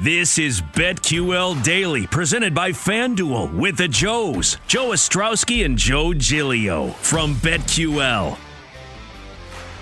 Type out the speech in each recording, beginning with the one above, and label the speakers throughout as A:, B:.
A: This is BetQL Daily, presented by FanDuel with the Joes, Joe Ostrowski and Joe Giglio from BetQL.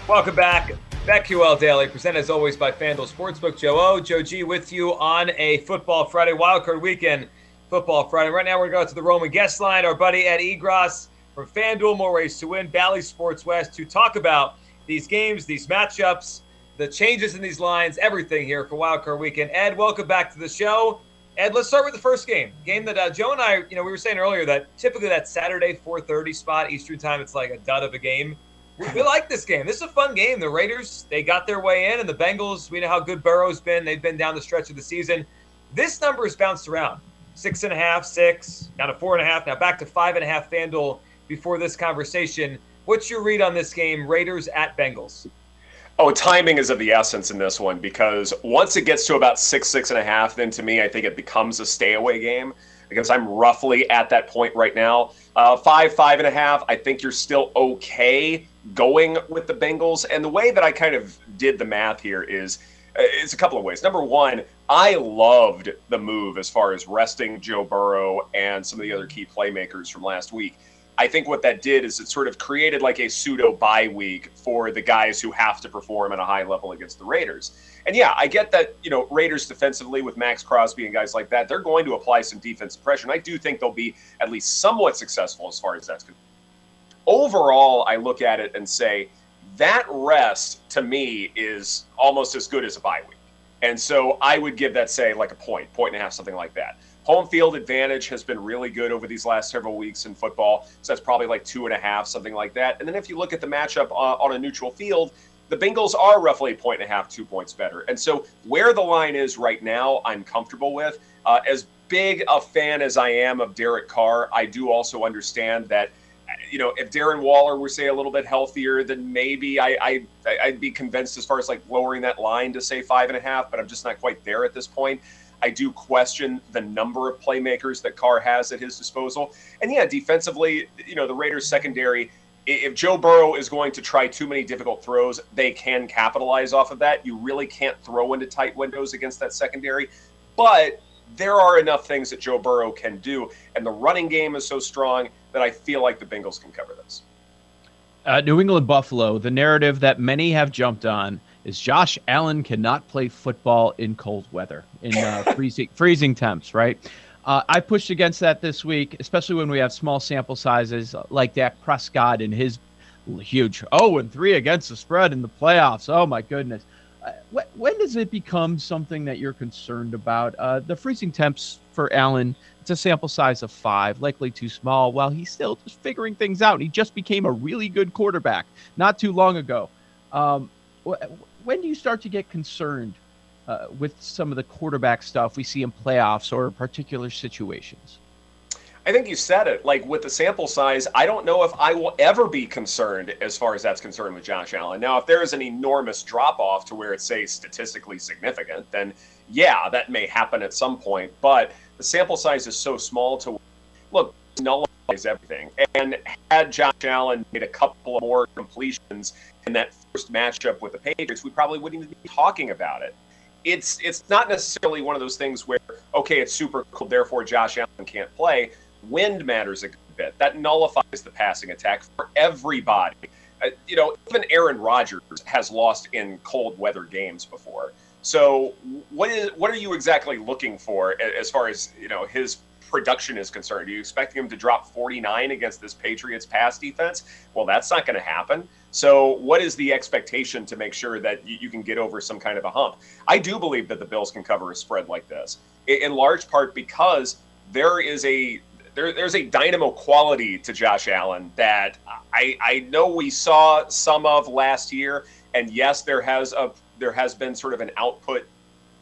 B: Welcome back. BetQL Daily, presented as always by FanDuel Sportsbook. Joe O, Joe G with you on a Football Friday, Wildcard Weekend Football Friday. Right now, we're going to go to the Roman guest line. Our buddy Ed Egros from FanDuel, more ways to win, Bally Sports West, to talk about these games, these matchups, the changes in these lines, everything here for Wildcard Weekend. Ed, welcome back to the show. Ed, let's start with the first game. Game that uh, Joe and I, you know, we were saying earlier that typically that Saturday 4:30 spot Eastern time, it's like a dud of a game. We, we like this game. This is a fun game. The Raiders, they got their way in, and the Bengals, we know how good Burrow's been. They've been down the stretch of the season. This number has bounced around six and a half, six, down to four and a half, now back to five and a half. FanDuel before this conversation. What's your read on this game, Raiders at Bengals?
C: Oh, timing is of the essence in this one because once it gets to about six, six and a half, then to me, I think it becomes a stay away game because I'm roughly at that point right now. Uh, five, five and a half, I think you're still okay going with the Bengals. And the way that I kind of did the math here is uh, it's a couple of ways. Number one, I loved the move as far as resting Joe Burrow and some of the other key playmakers from last week. I think what that did is it sort of created like a pseudo bye week for the guys who have to perform at a high level against the Raiders. And yeah, I get that, you know, Raiders defensively with Maxx Crosby and guys like that, they're going to apply some defensive pressure. And I do think they'll be at least somewhat successful as far as that's concerned. Overall, I look at it and say that rest to me is almost as good as a bye week. And so I would give that, say, like a point, point and a half, something like that. Home field advantage has been really good over these last several weeks in football. So that's probably like two and a half, something like that. And then if you look at the matchup uh, on a neutral field, the Bengals are roughly a point and a half, two points better. And so where the line is right now, I'm comfortable with. Uh, as big a fan as I am of Derek Carr, I do also understand that you know, if Darren Waller were say a little bit healthier, then maybe I, I I'd be convinced as far as like lowering that line to say five and a half. But I'm just not quite there at this point. I do question the number of playmakers that Carr has at his disposal. And yeah, defensively, you know, the Raiders secondary, if Joe Burrow is going to try too many difficult throws, they can capitalize off of that. You really can't throw into tight windows against that secondary. But there are enough things that Joe Burrow can do. And the running game is so strong that I feel like the Bengals can cover this.
D: Uh, New England Buffalo, the narrative that many have jumped on is Josh Allen cannot play football in cold weather, in uh, freezing freezing temps, right? Uh, I pushed against that this week, especially when we have small sample sizes like Dak Prescott and his huge 0 and 3 against the spread in the playoffs. Oh my goodness. Uh, when does it become something that you're concerned about? Uh, the freezing temps for Allen, it's a sample size of five, likely too small, while he's still just figuring things out. He just became a really good quarterback not too long ago. Um, when do you start to get concerned uh, with some of the quarterback stuff we see in playoffs or particular situations?
C: I think you said it. Like with the sample size, I don't know if I will ever be concerned as far as that's concerned with Josh Allen. Now, if there is an enormous drop off to where it's, say, statistically significant, then yeah, that may happen at some point. But the sample size is so small to look, nullifies everything. And had Josh Allen made a couple of more completions in that first matchup with the Patriots, we probably wouldn't even be talking about it. It's it's not necessarily one of those things where okay, it's super cool, therefore Josh Allen can't play. Wind matters a good bit. That nullifies the passing attack for everybody. Uh, you know, even Aaron Rodgers has lost in cold weather games before. So, what is what are you exactly looking for as far as you know his production is concerned? Are you expecting him to drop 49 against this Patriots pass defense? Well, that's not going to happen. So, what is the expectation to make sure that you, you, can get over some kind of a hump? I do believe that the Bills can cover a spread like this, in large part because there is a there, there's a dynamo quality to Josh Allen that I, I know we saw some of last year, and yes, there has a there has been sort of an output,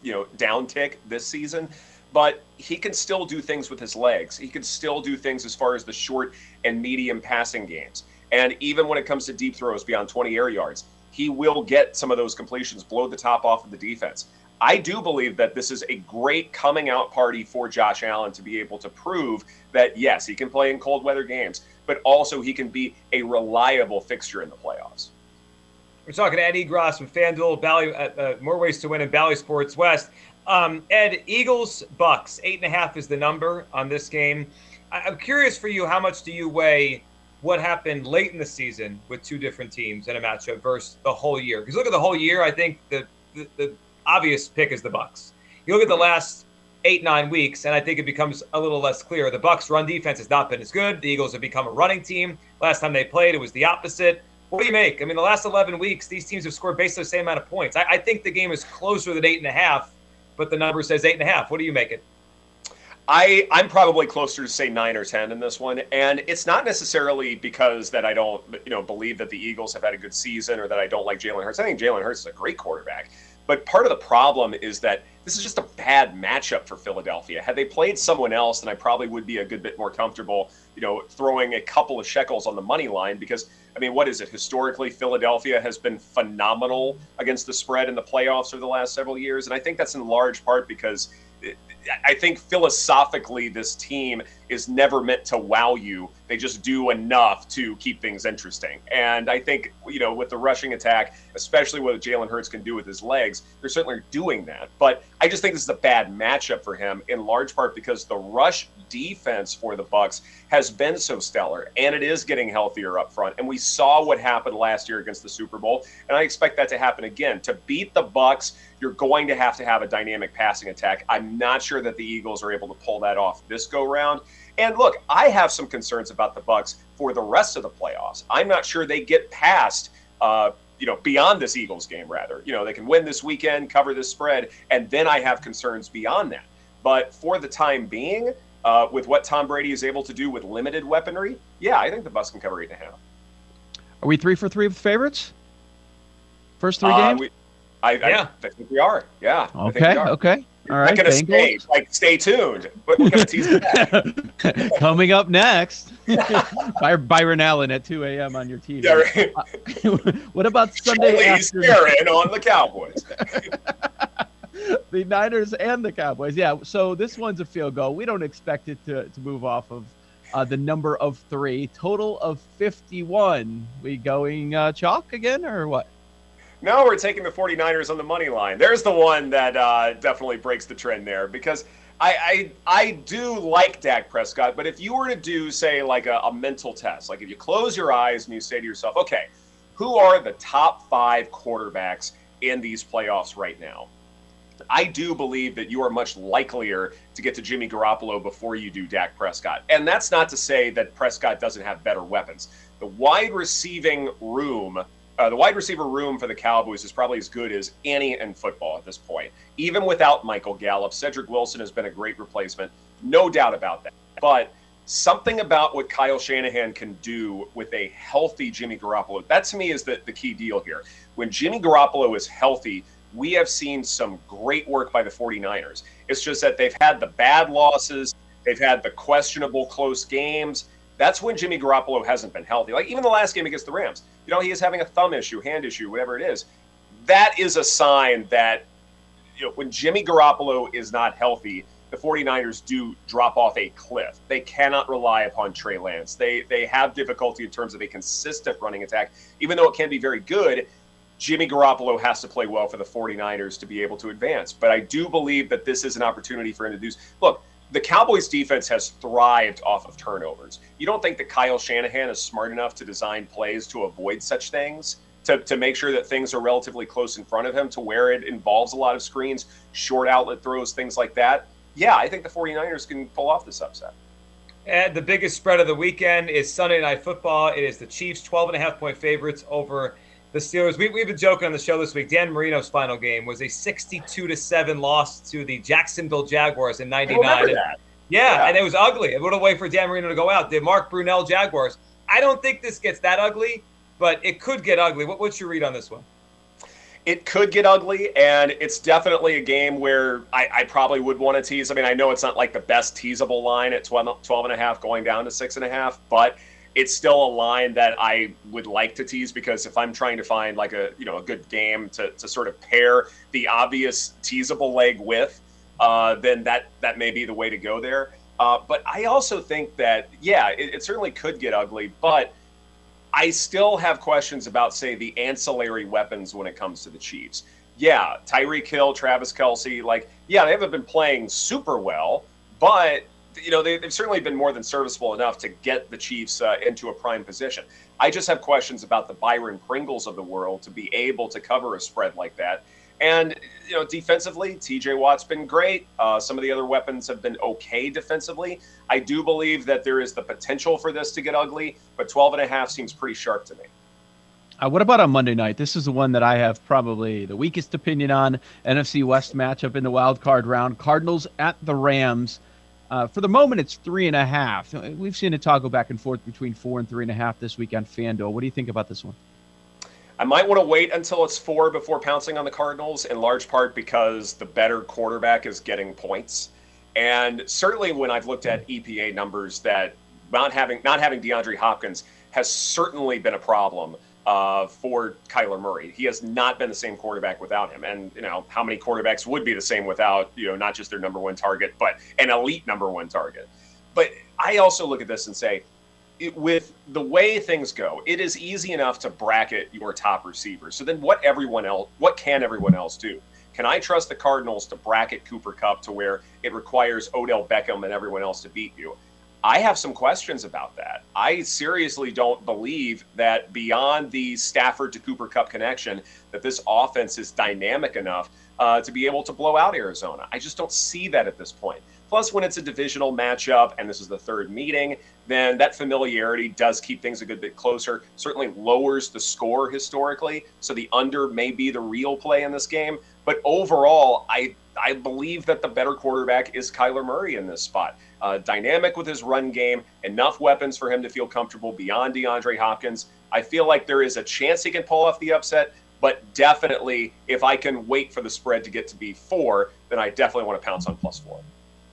C: you know, downtick this season but he can still do things with his legs. He can still do things as far as the short and medium passing games. And even when it comes to deep throws beyond 20 air yards, he will get some of those completions, blow the top off of the defense. I do believe that this is a great coming out party for Josh Allen to be able to prove that, yes, he can play in cold weather games, but also he can be a reliable fixture in the playoffs.
B: We're talking to Eddie Gross from FanDuel, Bally, uh, uh, more ways to win in Bally Sports West. Um, Ed, Eagles, Bucks, eight and a half is the number on this game. I- am curious for you, how much do you weigh what happened late in the season with two different teams in a matchup versus the whole year? Because look at the whole year, I think the, the, the obvious pick is the Bucks. You look at the last eight nine weeks, and I think it becomes a little less clear. The Bucks' run defense has not been as good. The Eagles have become a running team. Last time they played, it was the opposite. What do you make? I mean, the last 11 weeks, these teams have scored basically the same amount of points. I, I think the game is closer than eight and a half, but the number says eight and a half. What do you make it?
C: I I'm probably closer to say nine or ten in this one, and it's not necessarily because that I don't you know believe that the Eagles have had a good season or that I don't like Jalen Hurts. I think Jalen Hurts is a great quarterback, but part of the problem is that this is just a bad matchup for Philadelphia. Had they played someone else, then I probably would be a good bit more comfortable, you know, throwing a couple of shekels on the money line because I mean, what is it? Historically, Philadelphia has been phenomenal against the spread in the playoffs over the last several years, and I think that's in large part because I think philosophically, this team is never meant to wow you. They just do enough to keep things interesting. And I think, you know, with the rushing attack, especially what Jalen Hurts can do with his legs, they're certainly doing that. But I just think this is a bad matchup for him in large part because the rush defense for the Bucks has been so stellar and it is getting healthier up front. And we saw what happened last year against the Super Bowl, and I expect that to happen again. To beat the Bucks, you're going to have to have a dynamic passing attack. I'm not sure that the Eagles are able to pull that off this go round. And look, I have some concerns about the Bucks for the rest of the playoffs. I'm not sure they get past uh, you know, beyond this Eagles game, rather. You know, they can win this weekend, cover this spread, and then I have concerns beyond that. But for the time being, uh, with what Tom Brady is able to do with limited weaponry, yeah, I think the Bucks can cover eight and a half.
D: Are we three for three with favorites? First three uh, games? We,
C: I, yeah. I, I, think we are. Yeah.
D: Okay. Okay. All right.
C: Gonna stay. Like, stay tuned. But we're gonna tease
D: Coming up next, Byron Allen at 2 a.m. on your TV. Yeah, right. what about Sunday
C: afternoon? on the Cowboys.
D: the Niners and the Cowboys. Yeah. So this one's a field goal. We don't expect it to, to move off of uh, the number of three. Total of 51. We going uh, chalk again or what?
C: No, we're taking the 49ers on the money line. There's the one that uh, definitely breaks the trend there because I, I I do like Dak Prescott, but if you were to do say like a, a mental test, like if you close your eyes and you say to yourself, okay, who are the top five quarterbacks in these playoffs right now? I do believe that you are much likelier to get to Jimmy Garoppolo before you do Dak Prescott. And that's not to say that Prescott doesn't have better weapons. The wide receiving room uh, the wide receiver room for the Cowboys is probably as good as any in football at this point. Even without Michael Gallup, Cedrick Wilson has been a great replacement, no doubt about that. But something about what Kyle Shanahan can do with a healthy Jimmy Garoppolo, that to me is the, the key deal here. When Jimmy Garoppolo is healthy, we have seen some great work by the 49ers. It's just that they've had the bad losses, they've had the questionable close games. That's when Jimmy Garoppolo hasn't been healthy. Like even the last game against the Rams, you know, he is having a thumb issue, hand issue, whatever it is. That is a sign that you know, when Jimmy Garoppolo is not healthy, the 49ers do drop off a cliff. They cannot rely upon Trey Lance. They they have difficulty in terms of a consistent running attack. Even though it can be very good, Jimmy Garoppolo has to play well for the 49ers to be able to advance. But I do believe that this is an opportunity for him to do. Look, the Cowboys defense has thrived off of turnovers. You don't think that Kyle Shanahan is smart enough to design plays to avoid such things? To, to make sure that things are relatively close in front of him to where it involves a lot of screens, short outlet throws, things like that. Yeah, I think the 49ers can pull off this upset.
B: And the biggest spread of the weekend is Sunday Night Football. It is the Chiefs 12 and a half point favorites over the Steelers. We, we've been joking on the show this week. Dan Marino's final game was a 62 to 7 loss to the Jacksonville Jaguars in 99.
C: Yeah,
B: yeah, and it was ugly. It would have waited for Dan Marino to go out. The Mark Brunell Jaguars. I don't think this gets that ugly, but it could get ugly. What, what's your read on this one?
C: It could get ugly, and it's definitely a game where I, I probably would want to tease. I mean, I know it's not like the best teasable line at 12, 12 and a half going down to six and a half, but – it's still a line that I would like to tease because if I'm trying to find like a you know a good game to, to sort of pair the obvious teasable leg with, uh, then that that may be the way to go there. Uh, but I also think that yeah, it, it certainly could get ugly, but I still have questions about say the ancillary weapons when it comes to the Chiefs. yeah, Tyreek Hill, Travis Kelce, like, yeah, they haven't been playing super well, but you know they, have certainly been more than serviceable enough to get the Chiefs uh, into a prime position. I just have questions about the Byron Pringles of the world to be able to cover a spread like that. And you know, defensively, T.J. Watt's been great. Uh, some of the other weapons have been okay defensively. I do believe that there is the potential for this to get ugly, but 12 and a half seems pretty sharp to me.
D: Uh, what about on Monday night? This is the one that I have probably the weakest opinion on. NFC West matchup in the wild card round. Cardinals at the Rams. Uh, for the moment, it's three and a half. We've seen it toggle back and forth between four and three and a half this week on FanDuel. What do you think about this one?
C: I might want to wait until it's four before pouncing on the Cardinals, in large part because the better quarterback is getting points. And certainly, when I've looked at EPA numbers, that not having not having DeAndre Hopkins has certainly been a problem uh, for Kyler Murray. He has not been the same quarterback without him. And, you know, how many quarterbacks would be the same without, you know, not just their number one target, but an elite number one target? But I also look at this and say, it, with the way things go, it is easy enough to bracket your top receivers. So then what everyone else, what can everyone else do? Can I trust the Cardinals to bracket Cooper Kupp to where it requires Odell Beckham and everyone else to beat you? I have some questions about that. I seriously don't believe that beyond the Stafford to Cooper Kupp connection, that this offense is dynamic enough uh, to be able to blow out Arizona. I just don't see that at this point. Plus, when it's a divisional matchup and this is the third meeting, then that familiarity does keep things a good bit closer. Certainly lowers the score historically. So the under may be the real play in this game. But overall, I I believe that the better quarterback is Kyler Murray in this spot. Uh, dynamic with his run game, enough weapons for him to feel comfortable beyond DeAndre Hopkins. I feel like there is a chance he can pull off the upset, but definitely if I can wait for the spread to get to be four, then I definitely want to pounce on plus four.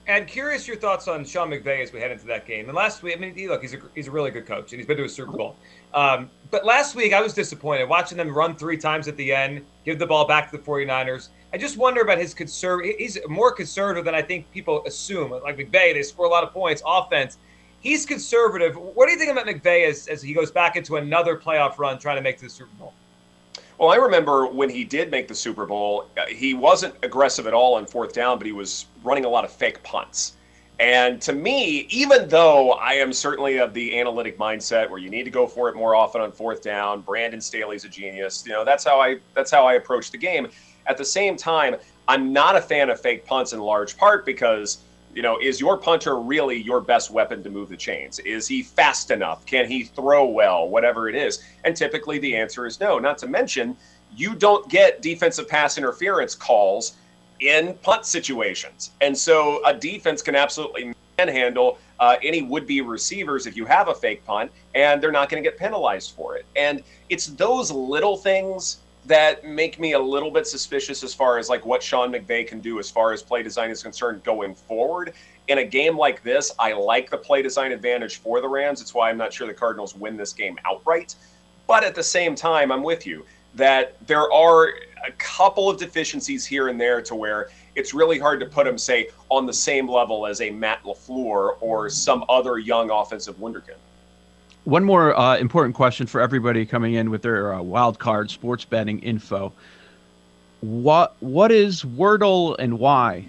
B: And curious your thoughts on Sean McVay as we head into that game. And last week, I mean, look, he's a, he's a really good coach, and he's been to a Super Bowl. Um, but last week, I was disappointed watching them run three times at the end, give the ball back to the 49ers. I just wonder about his conservative. He's more conservative than I think people assume. Like McVay, they score a lot of points, offense. He's conservative. What do you think about McVay as, as he goes back into another playoff run trying to make the Super Bowl?
C: Well, I remember when he did make the Super Bowl, uh, he wasn't aggressive at all on fourth down, but he was running a lot of fake punts. And to me, even though I am certainly of the analytic mindset where you need to go for it more often on fourth down, Brandon Staley's a genius. You know, that's how I that's how I approach the game. At the same time, I'm not a fan of fake punts in large part because you know, is your punter really your best weapon to move the chains? Is he fast enough? Can he throw well? Whatever it is. And typically the answer is no. Not to mention, you don't get defensive pass interference calls in punt situations. And so a defense can absolutely manhandle uh, any would be receivers if you have a fake punt, and they're not going to get penalized for it. And it's those little things that make me a little bit suspicious as far as like what Sean McVay can do as far as play design is concerned going forward. In a game like this, I like the play design advantage for the Rams. It's why I'm not sure the Cardinals win this game outright. But at the same time, I'm with you that there are a couple of deficiencies here and there to where it's really hard to put him, say, on the same level as a Matt LaFleur or some other young offensive wonderkind.
D: One more uh, important question for everybody coming in with their uh, wild card sports betting info. What what is Wordle and why?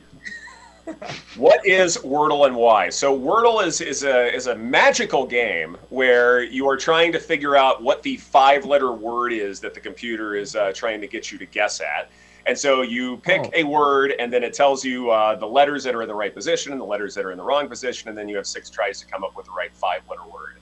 C: what is Wordle and why? So Wordle is is a is a magical game where you are trying to figure out what the five letter word is that the computer is uh, trying to get you to guess at. And so you pick oh. a word, and then it tells you uh, the letters that are in the right position and the letters that are in the wrong position, and then you have six tries to come up with the right five letter word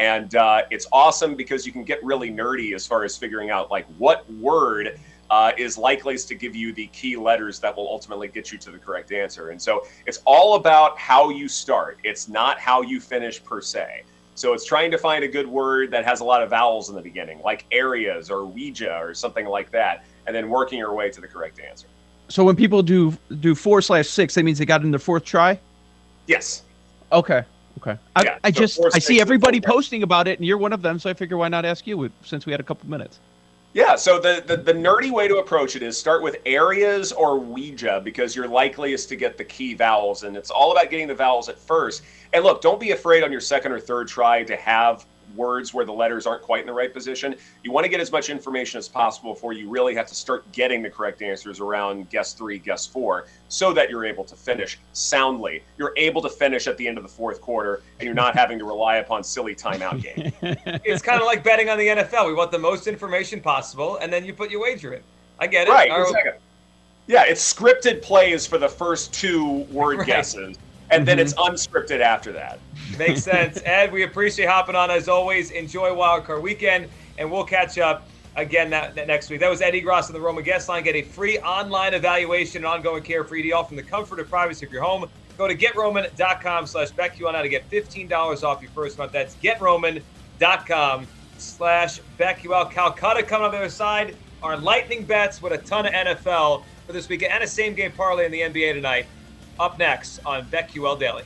C: and uh, it's awesome because you can get really nerdy as far as figuring out like what word uh, is likeliest to give you the key letters that will ultimately get you to the correct answer. And so it's all about how you start. It's not how you finish per se. So it's trying to find a good word that has a lot of vowels in the beginning, like areas or Ouija or something like that, and then working your way to the correct answer.
D: So when people do do four slash six, that means they got in their fourth try.
C: Yes.
D: Okay. Okay. I, yeah, I so just I see everybody posting about it, and you're one of them, so I figure why not ask you since we had a couple minutes.
C: Yeah, so the, the, the nerdy way to approach it is start with areas or Ouija because you're likeliest to get the key vowels, and it's all about getting the vowels at first. And look, don't be afraid on your second or third try to have words where the letters aren't quite in the right position. You want to get as much information as possible before you really have to start getting the correct answers around guess three, guess four, so that you're able to finish soundly. You're able to finish at the end of the fourth quarter, and you're not having to rely upon silly timeout game.
B: it's kind of like betting on the NFL. We want the most information possible, and then you put your wager in. I get it.
C: Right. Exactly. Yeah, it's scripted plays for the first two word right. guesses and then it's mm-hmm. unscripted after that.
B: Makes sense. Ed, we appreciate hopping on as always. Enjoy Wildcard Weekend, and we'll catch up again that, that next week. That was Eddie Gross on the Roman Guest Line. Get a free online evaluation and ongoing care for ED, all from the comfort and privacy of your home. Go to getroman.com slash BetQL now to get $15 off your first month. That's getroman.com slash BetQL. Calcutta coming on the other side. Our lightning bets with a ton of NFL for this weekend and a same game parlay in the NBA tonight up next on BetQL Daily.